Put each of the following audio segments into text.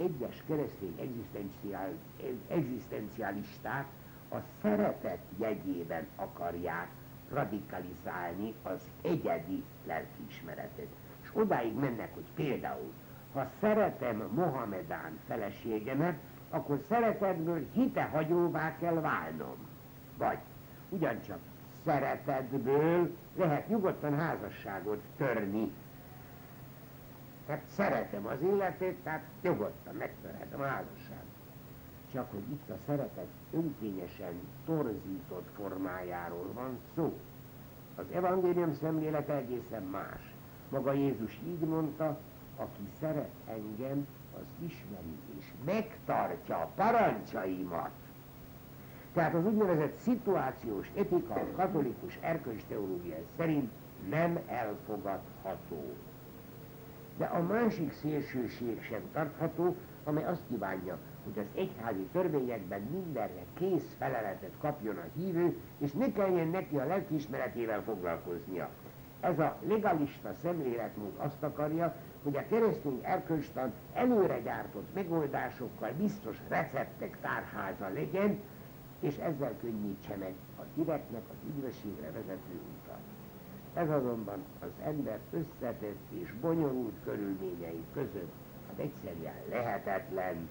egyes keresztény egzisztenciál, a szeretet jegyében akarják radikalizálni az egyedi lelkiismeretet. És odáig mennek, hogy például, ha szeretem Mohamedán feleségemet, akkor szeretetből hitehagyóvá kell válnom. Vagy ugyancsak szeretetből lehet nyugodtan házasságot törni. Tehát szeretem az életét, tehát nyugodtan megtörhetem a házasságot. Csak hogy itt a szeretet önkényesen torzított formájáról van szó. Az evangélium szemlélet egészen más. Maga Jézus így mondta, aki szeret engem, az ismeri és megtartja a parancsaimat. Tehát az úgynevezett szituációs etika a katolikus erkölcsteológia szerint nem elfogadható. De a másik szélsőség sem tartható, amely azt kívánja, hogy az egyházi törvényekben mindenre kész feleletet kapjon a hívő, és ne kelljen neki a lelkiismeretével foglalkoznia. Ez a legalista szemléletmód azt akarja, hogy a keresztény erkölcstan előre gyártott megoldásokkal biztos receptek tárháza legyen, és ezzel könnyítse meg a direktnek az üdvösségre vezető utat. Ez azonban az ember összetett és bonyolult körülményei között hát egyszerűen lehetetlen.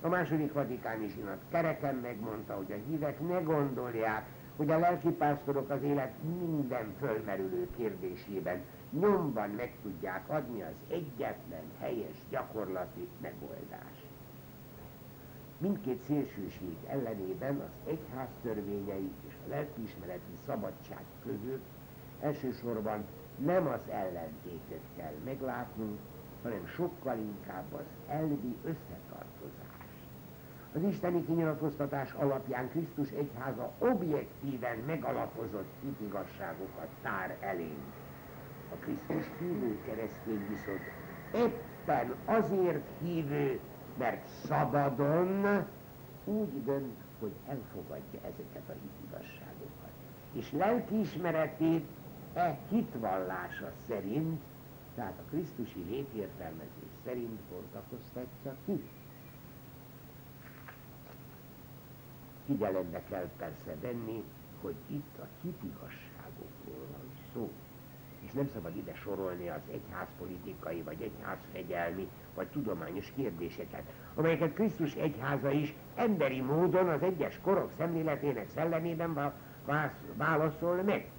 A második vatikáni zsinat kereken megmondta, hogy a hívek ne gondolják, hogy a lelkipásztorok az élet minden fölmerülő kérdésében nyomban meg tudják adni az egyetlen helyes gyakorlati megoldást. Mindkét szélsőség ellenében az egyház törvényei és a lelkiismereti szabadság között elsősorban nem az ellentétet kell meglátnunk, hanem sokkal inkább az elvi összetartozást. Az isteni kinyilatkoztatás alapján Krisztus egyháza objektíven megalapozott hitigasságokat tár elénk. A Krisztus hívő keresztény viszont éppen azért hívő, mert szabadon úgy dönt, hogy elfogadja ezeket a hitigasságokat. És lelkiismeretét e hitvallása szerint, tehát a Krisztusi létértelmezés szerint bontakoztatja ki. Figyelembe kell persze venni, hogy itt a hitigasságokról van szó és nem szabad ide sorolni az egyházpolitikai, vagy egyházfegyelmi, vagy tudományos kérdéseket, amelyeket Krisztus egyháza is emberi módon az egyes korok szemléletének szellemében válaszol meg.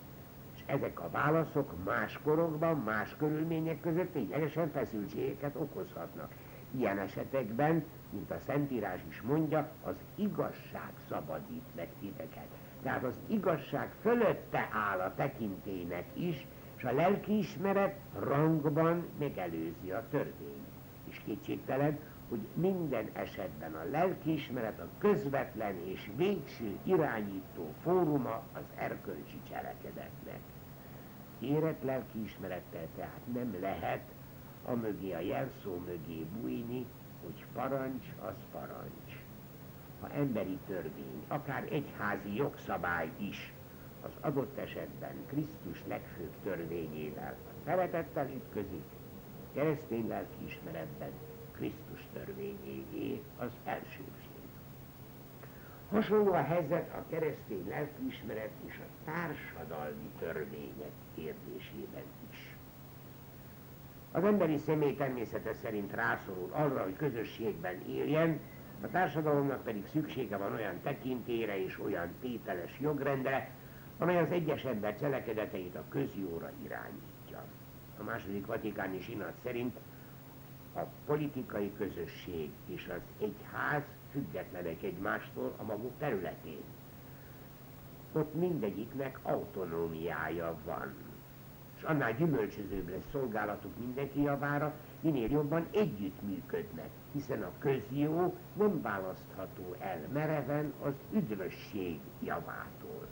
Ezek a válaszok más korokban, más körülmények között ténylegesen feszültségeket okozhatnak. Ilyen esetekben, mint a Szentírás is mondja, az igazság szabadít meg titeket. Tehát az igazság fölötte áll a tekintének is, és a lelkiismeret rangban megelőzi a törvényt. És kétségtelen, hogy minden esetben a lelkiismeret a közvetlen és végső irányító fóruma az erkölcsi cselekedetnek. Érett lelkiismerettel tehát nem lehet a mögé, a jelszó mögé bújni, hogy parancs az parancs. Ha emberi törvény, akár egyházi jogszabály is az adott esetben Krisztus legfőbb törvényével, a szeretettel ütközik, keresztény lelkiismeretben Krisztus törvényévé az elsőbség. Hasonló a helyzet a keresztény lelkiismeret és a társadalmi törvények kérdésében is. Az emberi személy természete szerint rászorul arra, hogy közösségben éljen, a társadalomnak pedig szüksége van olyan tekintére és olyan tételes jogrendre, amely az egyes ember cselekedeteit a közjóra irányítja. A második vatikáni zsinat szerint a politikai közösség és az egyház függetlenek egymástól a maguk területén. Ott mindegyiknek autonómiája van. És annál gyümölcsözőbb lesz szolgálatuk mindenki javára, minél jobban együttműködnek, hiszen a közjó nem választható el mereven az üdvösség javától.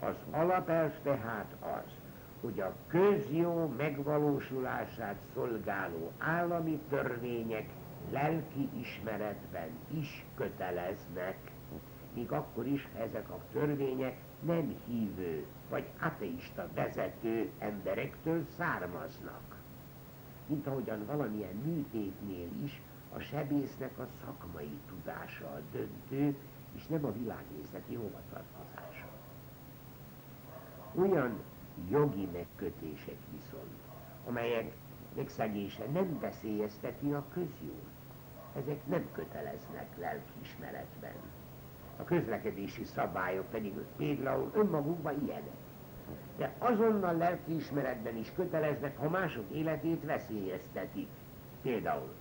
Az alapelv tehát az, hogy a közjó megvalósulását szolgáló állami törvények lelki ismeretben is köteleznek, míg akkor is, ha ezek a törvények nem hívő vagy ateista vezető emberektől származnak. Mint ahogyan valamilyen műtétnél is A sebésznek a szakmai tudása a döntő, és nem a világnézeti hovatartozása. Olyan jogi megkötések viszont, amelyek megszegése nem veszélyezteti a közjót, ezek nem köteleznek lelkiismeretben. A közlekedési szabályok pedig például önmagukban ilyenek. De azonnal lelkiismeretben is köteleznek, ha mások életét veszélyeztetik. Például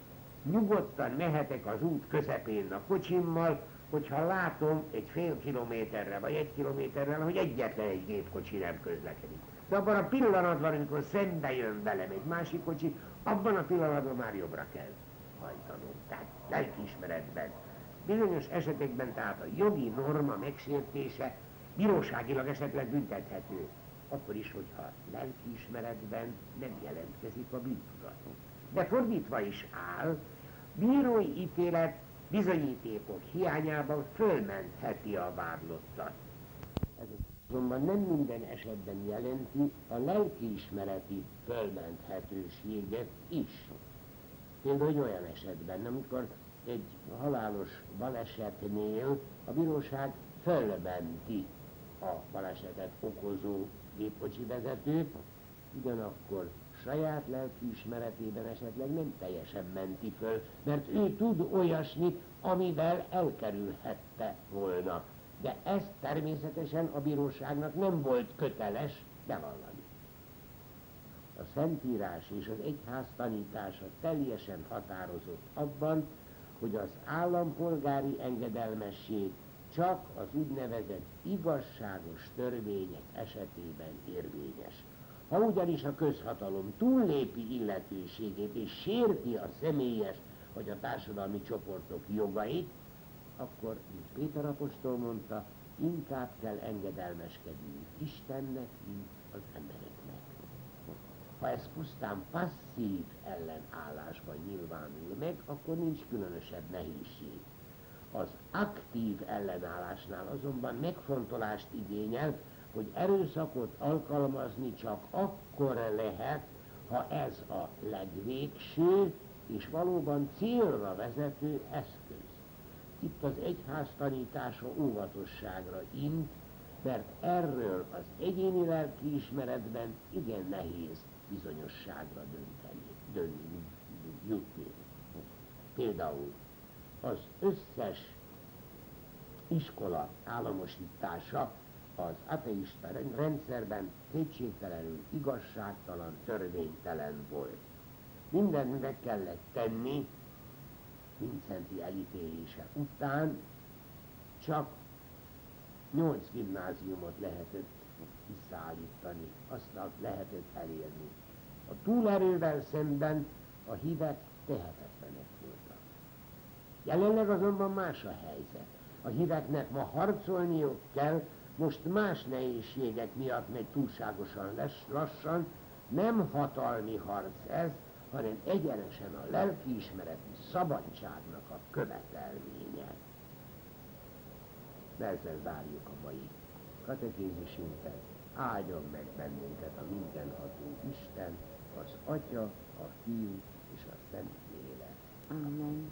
nyugodtan mehetek az út közepén a kocsimmal, hogyha látom egy fél kilométerre vagy egy kilométerrel, hogy egyetlen egy gépkocsi nem közlekedik. De abban a pillanatban, amikor szembe jön velem egy másik kocsi, abban a pillanatban már jobbra kell hajtanom. Tehát lelkiismeretben. Bizonyos esetekben tehát a jogi norma megsértése bíróságilag esetleg büntethető. Akkor is, hogyha lelkiismeretben nem jelentkezik a bűntudat. De fordítva is áll, bírói ítélet bizonyítékok hiányában fölmentheti a vádlottat. Ez azonban nem minden esetben jelenti a lelkiismereti fölmenthetőséget is. Például egy olyan esetben, amikor egy halálos balesetnél a bíróság fölmenti a balesetet okozó gépkocsi vezetőt, ugyanakkor saját lelkiismeretében esetleg nem teljesen menti föl, mert ő tud olyasmit, amivel elkerülhette volna. De ezt természetesen a bíróságnak nem volt köteles bevallani. A Szentírás és az egyház tanítása teljesen határozott abban, hogy az állampolgári engedelmesség csak az úgynevezett igazságos törvények esetében érvényes. Ha ugyanis a közhatalom túllépi illetőségét és sérti a személyes vagy a társadalmi csoportok jogait, akkor, mint Péter apostol mondta, inkább kell engedelmeskedni Istennek, mint az embereknek. Ha ez pusztán passzív ellenállásban nyilvánul meg, akkor nincs különösebb nehézség. Az aktív ellenállásnál azonban megfontolást igényel, hogy erőszakot alkalmazni csak akkor lehet, ha ez a legvégső és valóban célra vezető eszköz. Itt az egyház tanítása óvatosságra int, mert erről az egyéni lelkiismeretben igen nehéz bizonyosságra dönteni, dönteni, jutni. Például az összes iskola államosítása az ateista rendszerben kétségtelenül igazságtalan, törvénytelen volt. Mindent meg kellett tenni, Vincenti elítélése után, csak nyolc gimnáziumot lehetett visszaállítani, azt lehetett elérni. A túlerővel szemben a hívek tehetetlenek voltak. Jelenleg azonban más a helyzet. A híveknek ma harcolniuk kell, most más nehézségek miatt megy túlságosan lassan, nem hatalmi harc ez, hanem egyenesen a lelkiismereti szabadságnak a követelménye. De ezzel zárjuk a mai katekézisünket. Áldjon meg bennünket a mindenható Isten, az Atya, a Fiú és a Szent Lélek. Amen.